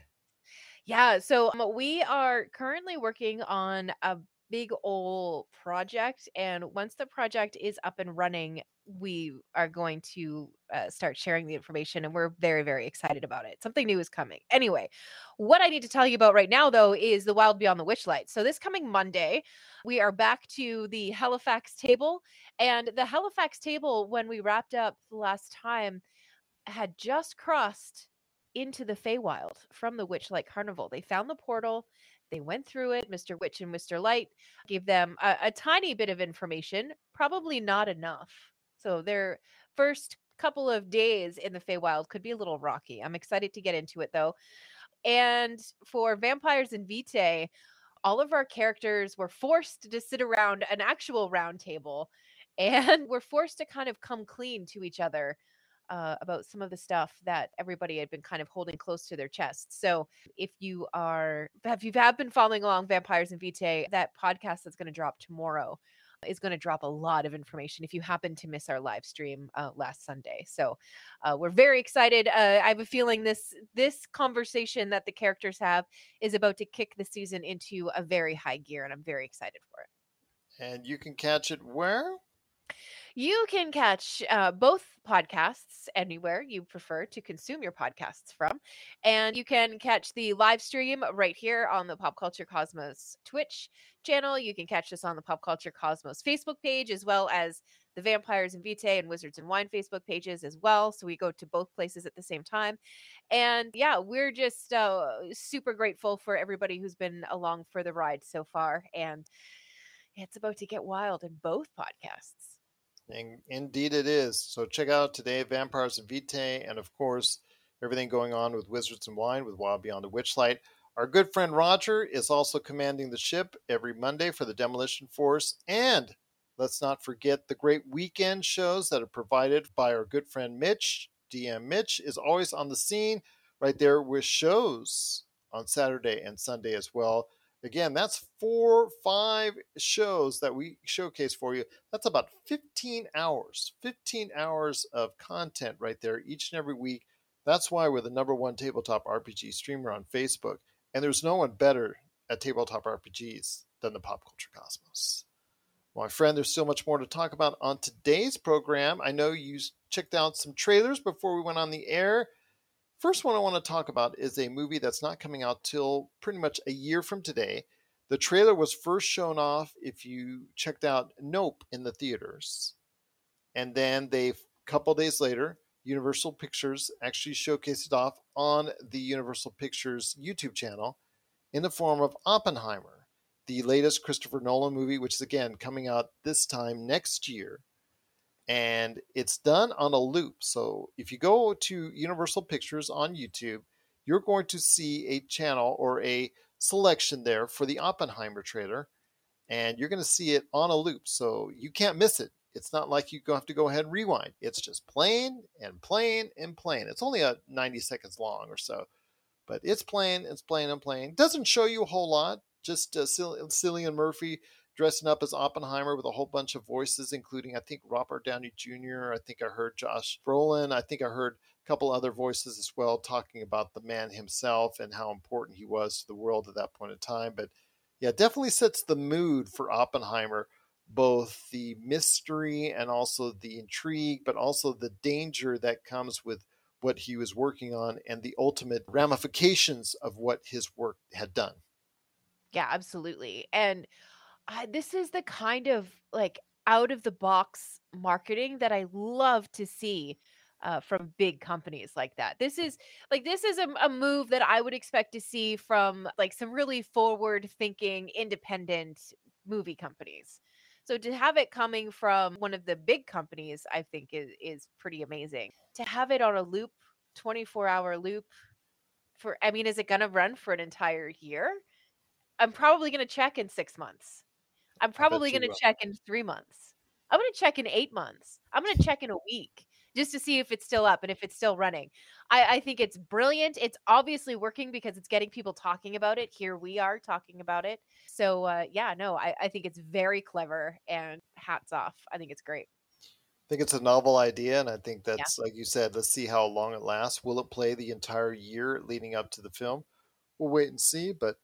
Yeah, so um, we are currently working on a big old project, and once the project is up and running, we are going to uh, start sharing the information, and we're very, very excited about it. Something new is coming. Anyway, what I need to tell you about right now, though, is the Wild Beyond the Witchlight. So this coming Monday, we are back to the Halifax table, and the Halifax table, when we wrapped up the last time, had just crossed into the Feywild from the Witchlight Carnival. They found the portal, they went through it. Mr. Witch and Mr. Light gave them a, a tiny bit of information, probably not enough. So their first couple of days in the Feywild could be a little rocky. I'm excited to get into it though. And for Vampires and Vitae, all of our characters were forced to sit around an actual round table and were forced to kind of come clean to each other uh, about some of the stuff that everybody had been kind of holding close to their chests. So, if you are, if you have been following along Vampires and Vitae, that podcast that's going to drop tomorrow is going to drop a lot of information if you happen to miss our live stream uh, last Sunday. So, uh, we're very excited. Uh, I have a feeling this this conversation that the characters have is about to kick the season into a very high gear, and I'm very excited for it. And you can catch it where? You can catch uh, both podcasts anywhere you prefer to consume your podcasts from. And you can catch the live stream right here on the Pop Culture Cosmos Twitch channel. You can catch us on the Pop Culture Cosmos Facebook page, as well as the Vampires and Vitae and Wizards and Wine Facebook pages as well. So we go to both places at the same time. And yeah, we're just uh, super grateful for everybody who's been along for the ride so far. And it's about to get wild in both podcasts. And indeed it is. So check out today Vampires and Vitae, and of course, everything going on with Wizards and Wine with Wild Beyond the Witchlight. Our good friend Roger is also commanding the ship every Monday for the Demolition Force. And let's not forget the great weekend shows that are provided by our good friend Mitch. DM Mitch is always on the scene right there with shows on Saturday and Sunday as well. Again, that's four, five shows that we showcase for you. That's about 15 hours, 15 hours of content right there each and every week. That's why we're the number one tabletop RPG streamer on Facebook. And there's no one better at tabletop RPGs than the Pop Culture Cosmos. My friend, there's so much more to talk about on today's program. I know you checked out some trailers before we went on the air. First one I want to talk about is a movie that's not coming out till pretty much a year from today. The trailer was first shown off if you checked out Nope in the theaters. And then they, a couple days later, Universal Pictures actually showcased it off on the Universal Pictures YouTube channel in the form of Oppenheimer the latest Christopher Nolan movie, which is again coming out this time next year. And it's done on a loop. So if you go to Universal Pictures on YouTube, you're going to see a channel or a selection there for the Oppenheimer trailer. And you're going to see it on a loop. So you can't miss it. It's not like you have to go ahead and rewind. It's just playing and playing and playing. It's only a 90 seconds long or so, but it's playing, it's playing and playing. Doesn't show you a whole lot just uh, Cillian Murphy dressing up as Oppenheimer with a whole bunch of voices, including I think Robert Downey Jr. I think I heard Josh Brolin. I think I heard a couple other voices as well talking about the man himself and how important he was to the world at that point in time. But yeah, definitely sets the mood for Oppenheimer, both the mystery and also the intrigue, but also the danger that comes with what he was working on and the ultimate ramifications of what his work had done. Yeah, absolutely. And I, this is the kind of like out of the box marketing that I love to see uh, from big companies like that. This is like this is a, a move that I would expect to see from like some really forward thinking independent movie companies. So to have it coming from one of the big companies, I think is is pretty amazing. To have it on a loop, 24 hour loop for I mean, is it gonna run for an entire year? I'm probably to check in six months. I'm probably going to check in three months. I'm going to check in eight months. I'm going to check in a week just to see if it's still up and if it's still running. I, I think it's brilliant. It's obviously working because it's getting people talking about it. Here we are talking about it. So, uh, yeah, no, I, I think it's very clever and hats off. I think it's great. I think it's a novel idea, and I think that's yeah. like you said. Let's see how long it lasts. Will it play the entire year leading up to the film? We'll wait and see. But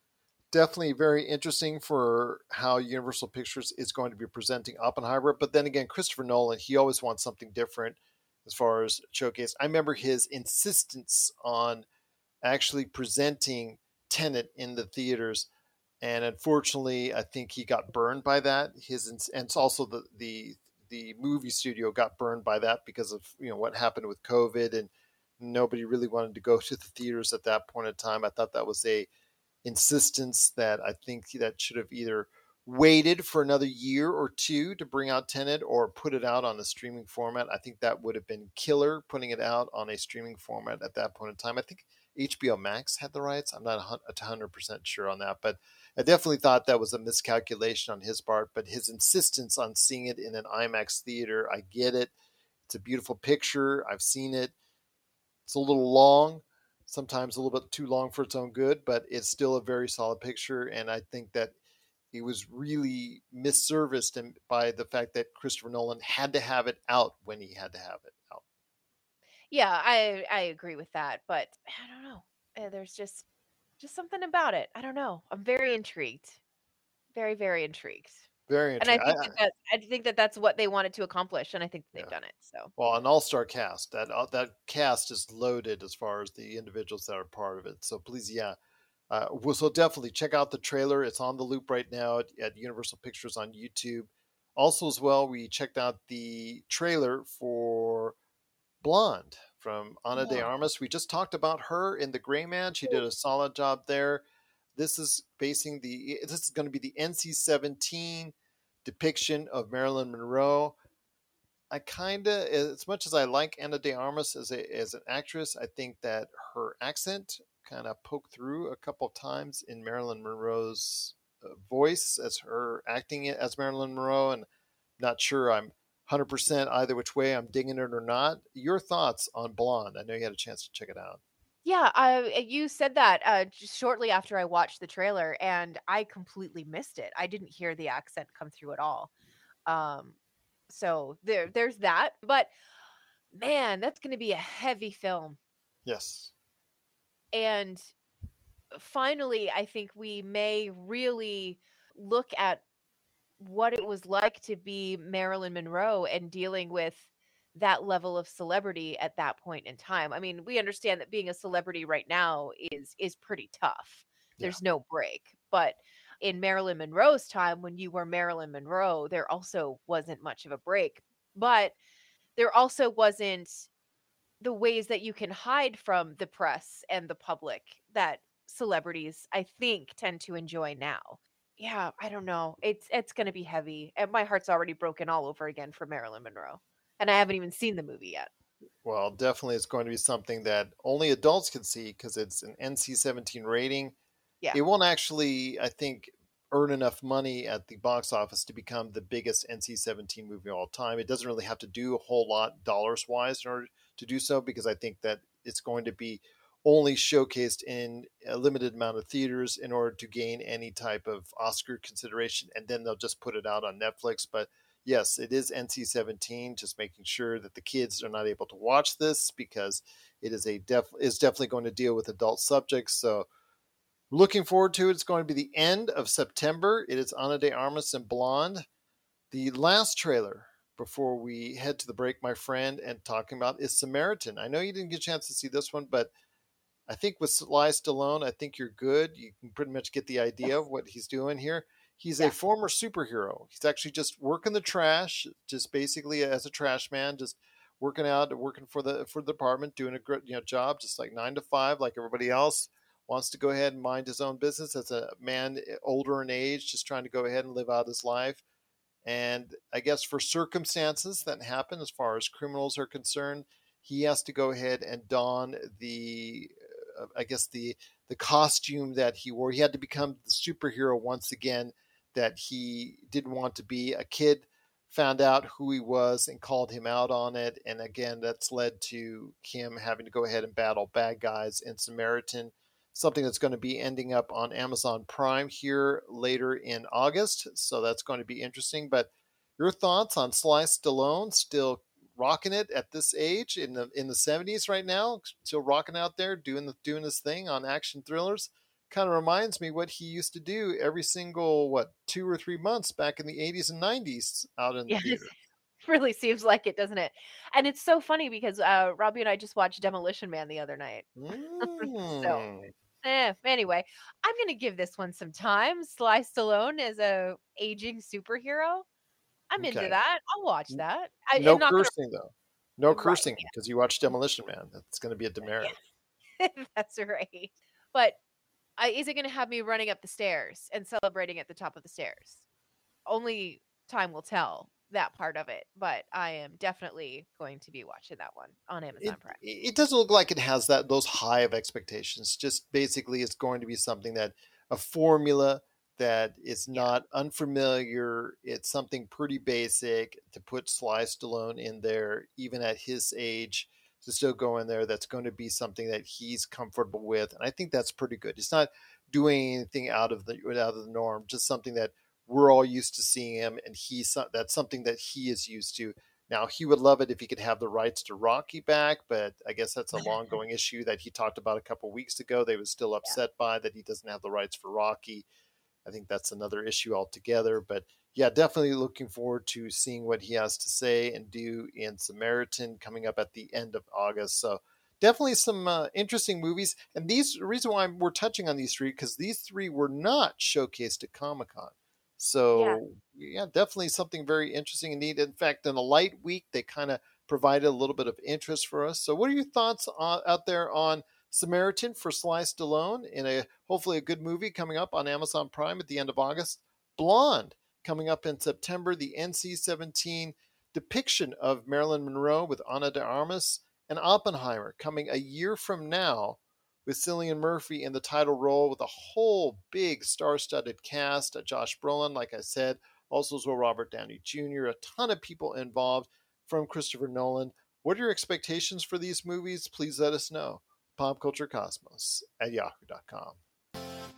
definitely very interesting for how Universal Pictures is going to be presenting Oppenheimer. But then again, Christopher Nolan, he always wants something different as far as showcase. I remember his insistence on actually presenting Tenet in the theaters. And unfortunately, I think he got burned by that. His and also the the the movie studio got burned by that because of you know what happened with COVID and nobody really wanted to go to the theaters at that point in time. I thought that was a insistence that I think that should have either waited for another year or two to bring out Tenet or put it out on a streaming format. I think that would have been killer putting it out on a streaming format at that point in time. I think HBO Max had the rights. I'm not 100% sure on that, but I definitely thought that was a miscalculation on his part. But his insistence on seeing it in an IMAX theater, I get it. It's a beautiful picture. I've seen it. It's a little long, sometimes a little bit too long for its own good, but it's still a very solid picture. And I think that it was really misserviced by the fact that Christopher Nolan had to have it out when he had to have it out. Yeah, I I agree with that, but I don't know. Eh, there's just just something about it. I don't know. I'm very intrigued. Very very intrigued. Very interesting. and I think I, that, I think that that's what they wanted to accomplish, and I think they've yeah. done it. So well, an all-star cast. That uh, that cast is loaded as far as the individuals that are part of it. So please, yeah. Uh, well, so definitely check out the trailer. It's on the loop right now at, at Universal Pictures on YouTube. Also, as well, we checked out the trailer for Blonde from Ana yeah. de Armas. We just talked about her in The Gray Man. She did a solid job there. This is basing the this is going to be the NC-17 depiction of Marilyn Monroe. I kind of, as much as I like Ana de Armas as a as an actress, I think that her accent kind of poked through a couple times in Marilyn Monroe's uh, voice as her acting it as Marilyn Monroe, and not sure I'm 100% either which way I'm digging it or not. Your thoughts on Blonde? I know you had a chance to check it out. Yeah, uh, you said that uh, just shortly after I watched the trailer, and I completely missed it. I didn't hear the accent come through at all. Um, so there, there's that. But man, that's going to be a heavy film. Yes. And finally, I think we may really look at what it was like to be Marilyn Monroe and dealing with that level of celebrity at that point in time. I mean, we understand that being a celebrity right now is is pretty tough. There's no break. But in Marilyn Monroe's time when you were Marilyn Monroe, there also wasn't much of a break. But there also wasn't the ways that you can hide from the press and the public that celebrities I think tend to enjoy now. Yeah, I don't know. It's it's going to be heavy. And my heart's already broken all over again for Marilyn Monroe. And I haven't even seen the movie yet. Well, definitely it's going to be something that only adults can see because it's an NC 17 rating. Yeah. It won't actually, I think, earn enough money at the box office to become the biggest NC 17 movie of all time. It doesn't really have to do a whole lot dollars wise in order to do so because I think that it's going to be only showcased in a limited amount of theaters in order to gain any type of Oscar consideration. And then they'll just put it out on Netflix. But yes, it is NC 17, just making sure that the kids are not able to watch this because it is a def is definitely going to deal with adult subjects. So looking forward to it. It's going to be the end of September. It is Ana de Armas and Blonde. The last trailer before we head to the break, my friend, and talking about is Samaritan. I know you didn't get a chance to see this one, but I think with Sly Stallone, I think you're good. You can pretty much get the idea of what he's doing here. He's Yeah. a former superhero. He's actually just working the trash, just basically as a trash man, just working out, working for the for the department, doing a great you know job, just like nine to five, like everybody else. Wants to go ahead and mind his own business as a man eh, older in age, just trying to go ahead and live out his life. And I guess for circumstances that happen, as far as criminals are concerned, he has to go ahead and don the, uh, I guess the the costume that he wore. He had to become the superhero once again that he didn't want to be. A kid found out who he was and called him out on it, and again, that's led to him having to go ahead and battle bad guys in Samaritan. Something that's going to be ending up on Amazon Prime here later in August, so that's going to be interesting. But your thoughts on Sly Stallone still rocking it at this age in the in the 70s right now still rocking out there doing the doing his thing on action thrillers kind of reminds me what he used to do every single what two or three months back in the 80s and 90s out in the theater really seems like it, doesn't it? And it's so funny because uh, Robbie and I just watched Demolition Man the other night. Mm. Eh, anyway, I'm gonna give this one some time. Sly Stallone as a aging superhero. I'm Okay. into that. I'll watch that. I, no cursing though no Right, cursing yeah. because you watch demolition man that's going to be a demerit that's right. But I, is it gonna have me running up the stairs and celebrating at the top of the stairs? Only time will tell that part of it. But I am definitely going to be watching that one on Amazon it, Prime. it doesn't look like it has that those high of expectations. Just basically, it's going to be something that a formula that is not unfamiliar. It's something pretty basic to put Sly Stallone in there, even at his age, to still go in there. That's going to be something that he's comfortable with, and I think that's pretty good. It's not doing anything out of the out of the norm. Just something that we're all used to seeing him, and he's that's something that he is used to. Now he would love it if he could have the rights to Rocky back, but I guess that's a long going issue that he talked about a couple weeks ago. They was still upset by that he doesn't have the rights for Rocky. I think that's another issue altogether. But yeah, definitely looking forward to seeing what he has to say and do in Samaritan coming up at the end of August. So definitely some uh, interesting movies. And these the reason why we're touching on these three because these three were not showcased at Comic Con. So yeah. definitely something very interesting and neat. In fact, in a light week, they kind of provided a little bit of interest for us. So, what are your thoughts on, out there on Samaritan for Sly Stallone in a hopefully a good movie coming up on Amazon Prime at the end of August? Blonde coming up in September. The NC-17 depiction of Marilyn Monroe with Ana de Armas and Oppenheimer coming a year from now with Cillian Murphy in the title role with a whole big star-studded cast. Uh, Josh Brolin, like I said, also as well Robert Downey Jr. A ton of people involved from Christopher Nolan. What are your expectations for these movies? Please let us know. PopCultureCosmos at yahoo.com.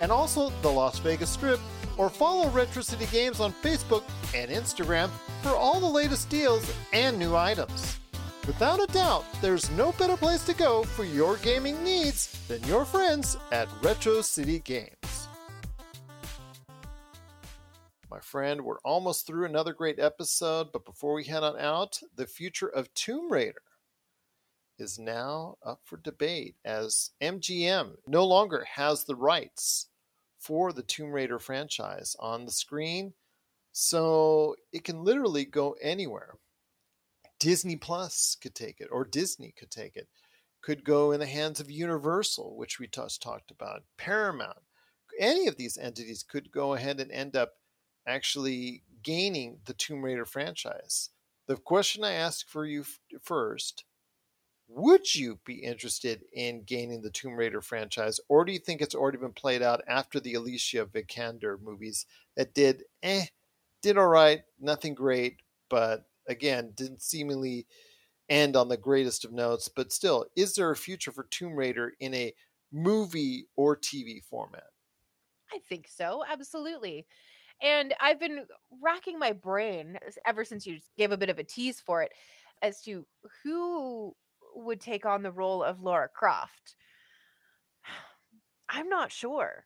and also the Las Vegas Strip, or follow Retro City Games on Facebook and Instagram for all the latest deals and new items. Without a doubt, there's no better place to go for your gaming needs than your friends at Retro City Games. My friend, we're almost through another great episode, but before we head on out, the future of Tomb Raider is now up for debate as MGM no longer has the rights for the Tomb Raider franchise on the screen, so it can literally go anywhere. Disney Plus could take it, or Disney could take it. Could go in the hands of Universal, which we just talked about, Paramount. Any of these entities could go ahead and end up actually gaining the Tomb Raider franchise. The question I ask for you first would you be interested in gaining the Tomb Raider franchise, or do you think it's already been played out after the Alicia Vikander movies that did eh, did all right, nothing great, but again, didn't seemingly end on the greatest of notes. But still, is there a future for Tomb Raider in a movie or TV format? I think so, absolutely. And I've been racking my brain ever since you gave a bit of a tease for it as to who would take on the role of Lara Croft. I'm not sure,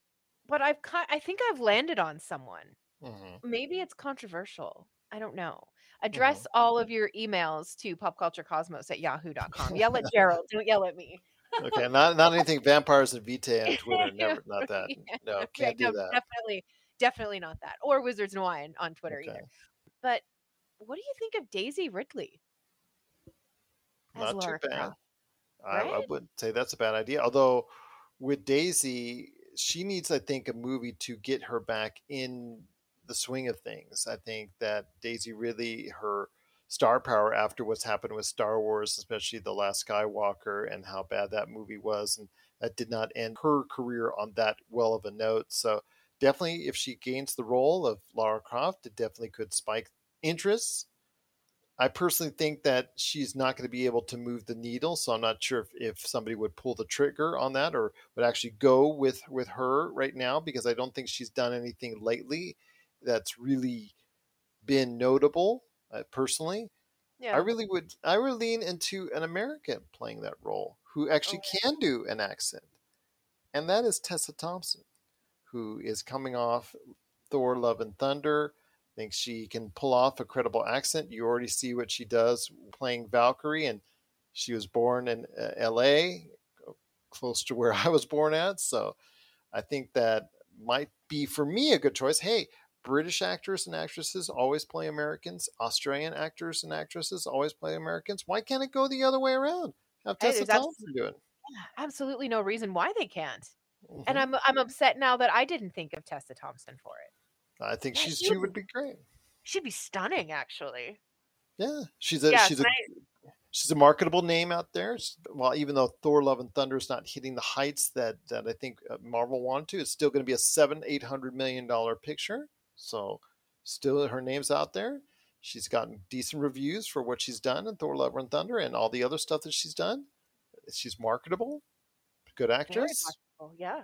but I've I think I've landed on someone. Mm-hmm. Maybe it's controversial. I don't know. Mm-hmm. Address all of your emails to popculturecosmos at yahoo.com. Yell at Gerald. Don't yell at me. Okay, not not anything vampires and Vitae on Twitter. Never, not that. Yeah, No, can't do no, that. Definitely, definitely not that. Or Wizards and Wine on Twitter Okay. either. But what do you think of Daisy Ridley? Not Lara too bad. Croft? I, I wouldn't say that's a bad idea. Although with Daisy, she needs, I think, a movie to get her back in the swing of things. I think that Daisy really her star power after what's happened with Star Wars, especially the Last Skywalker, and how bad that movie was, and that did not end her career on that well of a note. So definitely, if she gains the role of Lara Croft, it definitely could spike interest. I personally think that she's not going to be able to move the needle, so I'm not sure if, if somebody would pull the trigger on that or would actually go with with her right now because I don't think she's done anything lately that's really been notable. Uh, personally, Yeah. I really would. I would lean into an American playing that role who actually can do an accent, and that is Tessa Thompson, who is coming off Thor: Love and Thunder. Thinks she can pull off a credible accent. You already see what she does playing Valkyrie, and she was born in uh, L.A., close to where I was born at. So I think that might be for me a good choice. Hey, British actors and actresses always play Americans. Australian actors and actresses always play Americans. Why can't it go the other way around? Have Tessa Thompson do it. absolutely no reason why they can't. Mhm. And I'm I'm upset now that I didn't think of Tessa Thompson for it. I think Yeah, she's she would- be great. She'd be stunning, actually. Yeah, she's a Yeah, she's a she's a marketable name out there. Well, even though Thor: Love and Thunder is not hitting the heights that that I think uh, Marvel wanted to, it's still going to be a seven eight hundred million dollar picture. So, still her name's out there. She's gotten decent reviews for what she's done in Thor: Love and Thunder and all the other stuff that she's done. She's marketable, good Very actress. possible, yeah.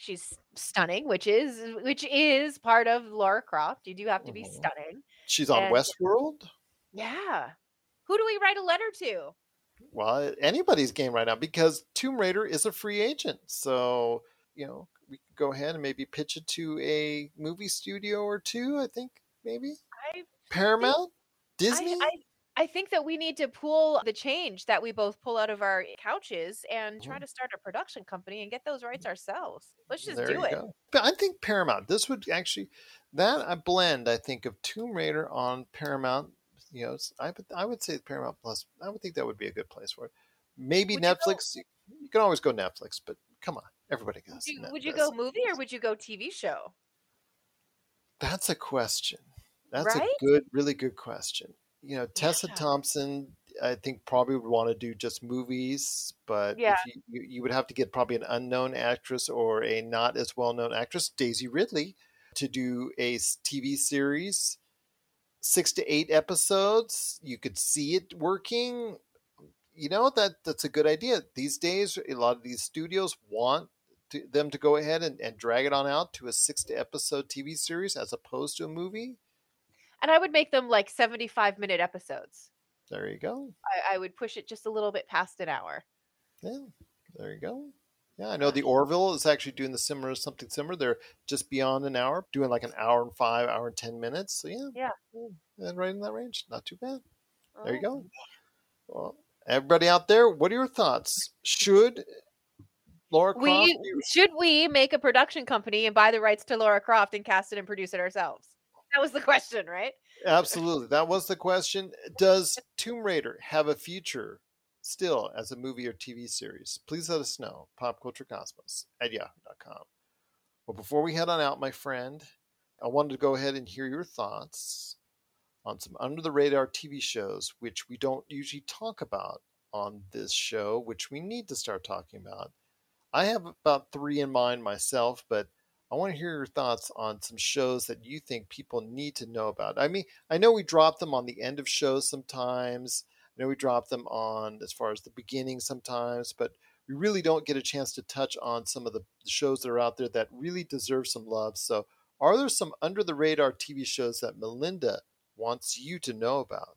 She's stunning, which is which is part of Lara Croft. You do have to be Mhm. stunning. She's on And- Westworld. Yeah. Who do we write a letter to? Well, anybody's game right now because Tomb Raider is a free agent. So, you know, we could go ahead and maybe pitch it to a movie studio or two, I think, maybe. I Paramount? I, Disney? I I think that we need to pull the change that we both pull out of our couches and try Mhm. to start a production company and get those rights ourselves. Let's just there do you it. go. But I think Paramount, this would actually, that a blend, I think, of Tomb Raider on Paramount. You know, I would, I would say Paramount Plus. I would think that would be a good place for it. Maybe Would you go- Netflix. You, you can always go Netflix, but come on, everybody goes. Would you, would you go movie or would you go TV show? That's a question. That's Right? a good, really good question. You know, Tessa Yeah. Thompson, I think probably would want to do just movies, but Yeah. if you, you, you would have to get probably an unknown actress or a not as well known actress, Daisy Ridley, to do a TV series. six to eight episodes. You could see it working. You know that that's a good idea. These days, a lot of these studios want to, them to go ahead and, and drag it on out to a six to episode TV series as opposed to a movie. And I would make them like 75 minute episodes. There you go. I, I would push it just a little bit past an hour. Yeah, there you go. Yeah, I know the Orville is actually doing the similar something similar. They're just beyond an hour, doing like an hour and five, hour and ten minutes. So yeah, Yeah. and right in that range, not too bad. There you Oh. go. Well, everybody out there, what are your thoughts? Should Lara Croft? We should we make a production company and buy the rights to Lara Croft and cast it and produce it ourselves? That was the question, right? Absolutely, that was the question. Does Tomb Raider have a future still as a movie or TV series? Please let us know. Popculturecosmos at yahoo.com. Well, before we head on out, my friend, I wanted to go ahead and hear your thoughts on some under the radar TV shows, which we don't usually talk about on this show, which we need to start talking about. I have about three in mind myself, but I want to hear your thoughts on some shows that you think people need to know about. I mean, I know we drop them on the end of shows sometimes. I know we drop them on as far as the beginning sometimes, but we really don't get a chance to touch on some of the shows that are out there that really deserve some love. So, are there some under the radar TV shows that Melinda wants you to know about?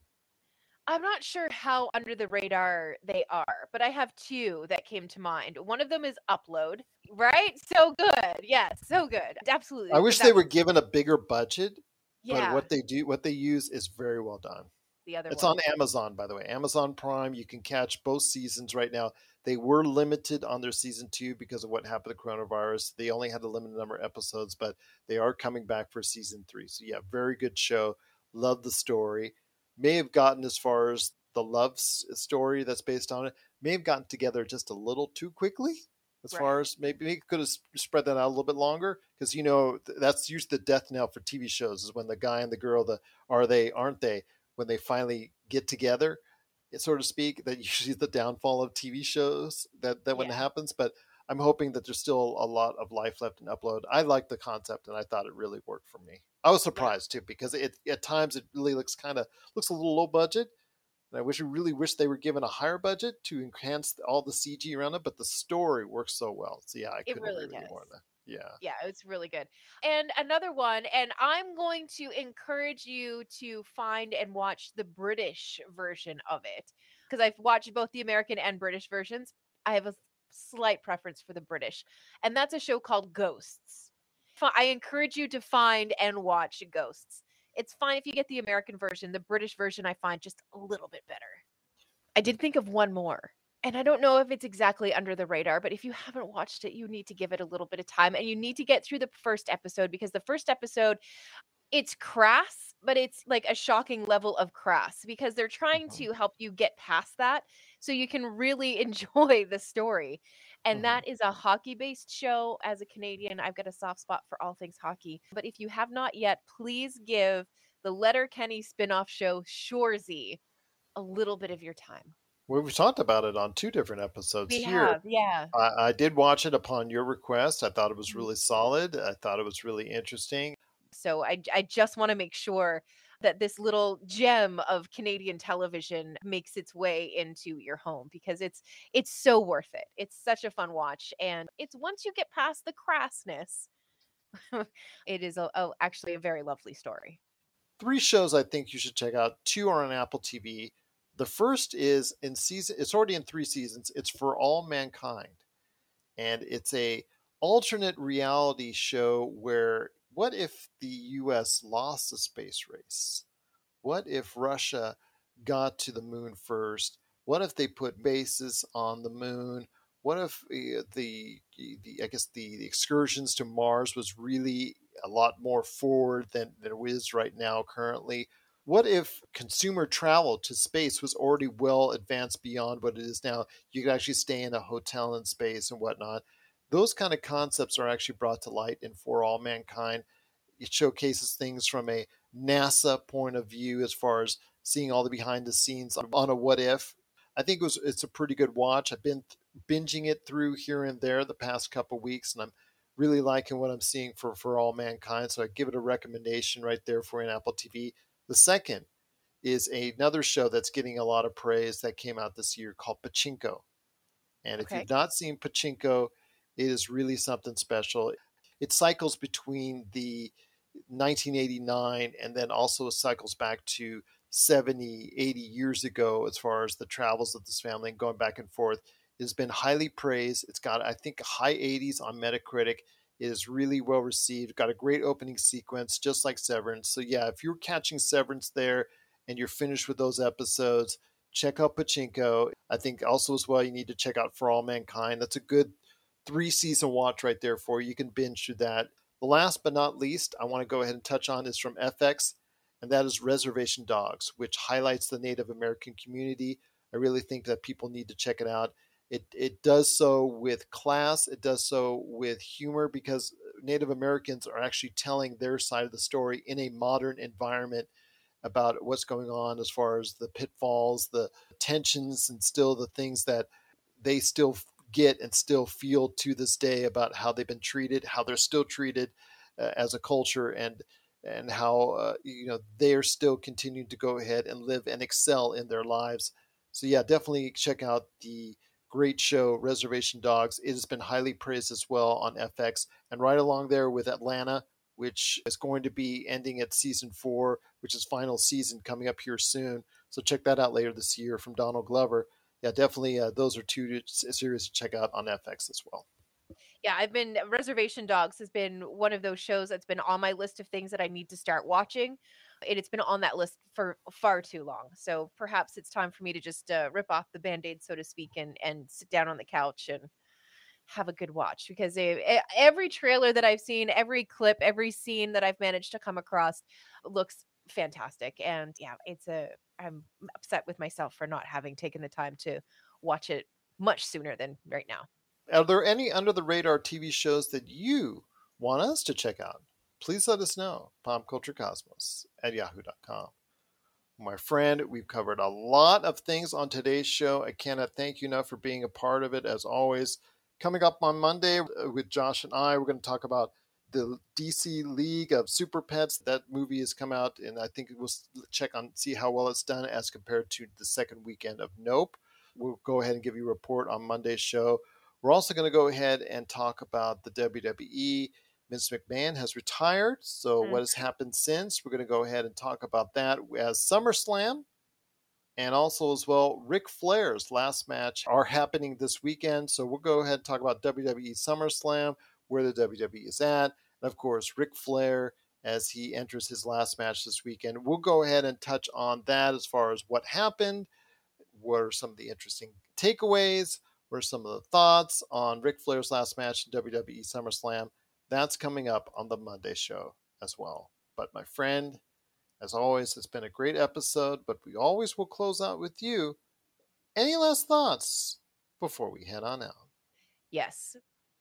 I'm not sure how under the radar they are, but I have two that came to mind. One of them is Upload, right? So good. Yes, so good. Absolutely. I wish they were given a bigger budget, Yeah. but what they do, what they use is very well done. the other It's one. on Amazon, by the way. Amazon Prime. You can catch both seasons right now. They were limited on their season two because of what happened to the coronavirus. They only had a limited number of episodes, but they are coming back for season three. So yeah, very good show. Love the story. May have gotten as far as the love uh, story that's based on it. May have gotten together just a little too quickly. As Right. far as maybe maybe could have spread that out a little bit longer because you know that's usually the death knell for TV shows is when the guy and the girl, the are they aren't they, when they finally get together, eh, so to speak. That usually is the downfall of TV shows. That that when it happens, but I'm hoping that there's still a lot of life left in Upload. I like the concept, and I thought it really worked for me. I was surprised too because it at times it really looks kind of looks a little low budget. And I wish I really wish they were given a higher budget to enhance all the CG around it, but the story works so well. So yeah, I It couldn't really agree does. more. Than that. Yeah. yeah, it's really good. And another one, and I'm going to encourage you to find and watch the British version of it because I've watched both the American and British versions. I have a slight preference for the British, and that's a show called Ghosts. I encourage you to find and watch Ghosts. It's fine if you get the American version. The British version I find just a little bit better. I did think of one more. And I don't know if it's exactly under the radar, but if you haven't watched it, you need to give it a little bit of time and you need to get through the first episode because the first episode it's crass, but it's like a shocking level of crass because they're trying Mhm. to help you get past that so you can really enjoy the story. And Mhm. that is a hockey based show. As a Canadian, I've got a soft spot for all things hockey. But if you have not yet, please give the Letterkenny spin off show Shoresy a little bit of your time. We've talked about it on two different episodes We here. have, yeah. I, I did watch it upon your request. I thought it was Mhm. really solid. I thought it was really interesting. So I, I just want to make sure that this little gem of Canadian television makes its way into your home because it's it's so worth it. It's such a fun watch, and it's once you get past the crassness, it is a, a, actually a very lovely story. Three shows I think you should check out. Two are on Apple TV. The first is in season. It's already in three seasons. It's for all mankind, and it's a alternate reality show where what if the U.S. lost the space race? What if Russia got to the moon first? What if they put bases on the moon? What if uh, the, the I guess the, the excursions to Mars was really a lot more forward than, it is right now currently? What if consumer travel to space was already well advanced beyond what it is now? You could actually stay in a hotel in space and whatnot. Those kind of concepts are actually brought to light in For All Mankind. It showcases things from a NASA point of view as far as seeing all the behind the scenes on, a what if. I think it was it's a pretty good watch. I've been binging it through here and there the past couple weeks, and I'm really liking what I'm seeing for for all mankind. So I give it a recommendation right there for an Apple TV. The second is another show that's getting a lot of praise that came out this year called Pachinko. And if you've not seen Pachinko, it is really something special. It cycles between the 1989 and then also cycles back to 70, 80 years ago as far as the travels of this family and going back and forth. It has been highly praised. It's got, I think, high 80s on Metacritic. It is really well received. Got a great opening sequence, just like Severance. So, yeah, if you're catching Severance there and you're finished with those episodes, check out Pachinko. I think also as well, you need to check out For All Mankind. That's a good three season watch right there for you. You can binge through that. The last but not least, I want to go ahead and touch on is from FX, and that is Reservation Dogs, which highlights the Native American community. I really think that people need to check it out. It, it does so with class, it does so with humor because Native Americans are actually telling their side of the story in a modern environment about what's going on as far as the pitfalls, the tensions, and still the things that they still get and still feel to this day about how they've been treated, how they're still treated uh, as a culture, and and how uh, you know they are still continuing to go ahead and live and excel in their lives. So yeah, definitely check out the great show Reservation Dogs. It has been highly praised as well on FX, and right along there with Atlanta, which is going to be ending at season four, which is final season coming up here soon. So check that out later this year from Donald Glover. Yeah, definitely. Uh, those are two series to check out on FX as well. Yeah, I've been Reservation Dogs has been one of those shows that's been on my list of things that I need to start watching. And it's been on that list for far too long. So perhaps it's time for me to just uh, rip off the band-aid, so to speak, and and sit down on the couch and have a good watch because they, every trailer that I've seen, every clip, every scene that I've managed to come across looks fantastic. And yeah, it's a I'm upset with myself for not having taken the time to watch it much sooner than right now. Are there any under the radar TV shows that you want us to check out? Please let us know. PopCultureCosmos at yahoo.com. My friend, we've covered a lot of things on today's show. I cannot thank you enough for being a part of it as always. Coming up on Monday uh, with Josh and I, we're going to talk about the DC League of Super Pets. That movie has come out, and I think we'll check on see how well it's done as compared to the second weekend of Nope. We'll go ahead and give you a report on Monday's show. We're also going to go ahead and talk about the WWE. Vince McMahon has retired. So, hmm. what has happened since? We're going to go ahead and talk about that as SummerSlam. And also, as well, Ric Flair's last match are happening this weekend. So, we'll go ahead and talk about WWE SummerSlam, where the WWE is at. And of course, Ric Flair as he enters his last match this weekend. We'll go ahead and touch on that as far as what happened, what are some of the interesting takeaways, what are some of the thoughts on Ric Flair's last match in WWE SummerSlam. That's coming up on the Monday show as well. But my friend, as always, it's been a great episode, but we always will close out with you. Any last thoughts before we head on out? Yes.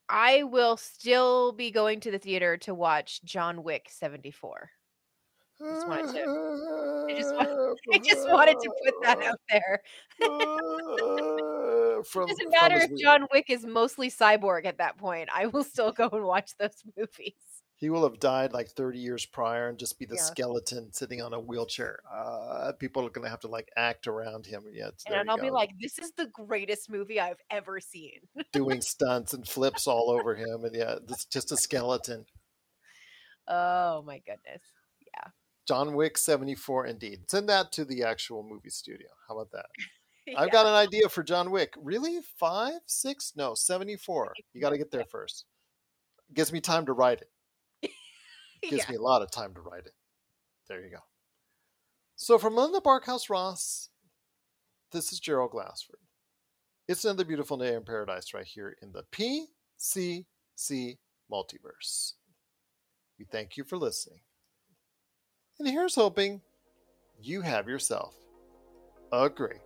I will still be going to the theater to watch John Wick 74. Just wanted to- I just, I just wanted to put that out there. From, It doesn't matter if John Wick is mostly cyborg at that point. I will still go and watch those movies. He will have died like 30 years prior and just be the Yeah. skeleton sitting on a wheelchair. Uh, people are going to have to like act around him. Yeah, And I'll be like, this is the greatest movie I've ever seen. doing stunts and flips all over him. And yeah, it's just a skeleton. Oh my goodness. Yeah. John Wick 74, indeed. Send that to the actual movie studio. How about that? Yeah. I've got an idea for John Wick. Really? Five? Six? No, 74. You got to get there first. Gives me time to write it. Gives Yeah. me a lot of time to write it. There you go. So from Linda Barkhouse Ross, this is Gerald Glassford. It's another beautiful day in paradise right here in the PCC multiverse. We thank you for listening. And here's hoping you have yourself a great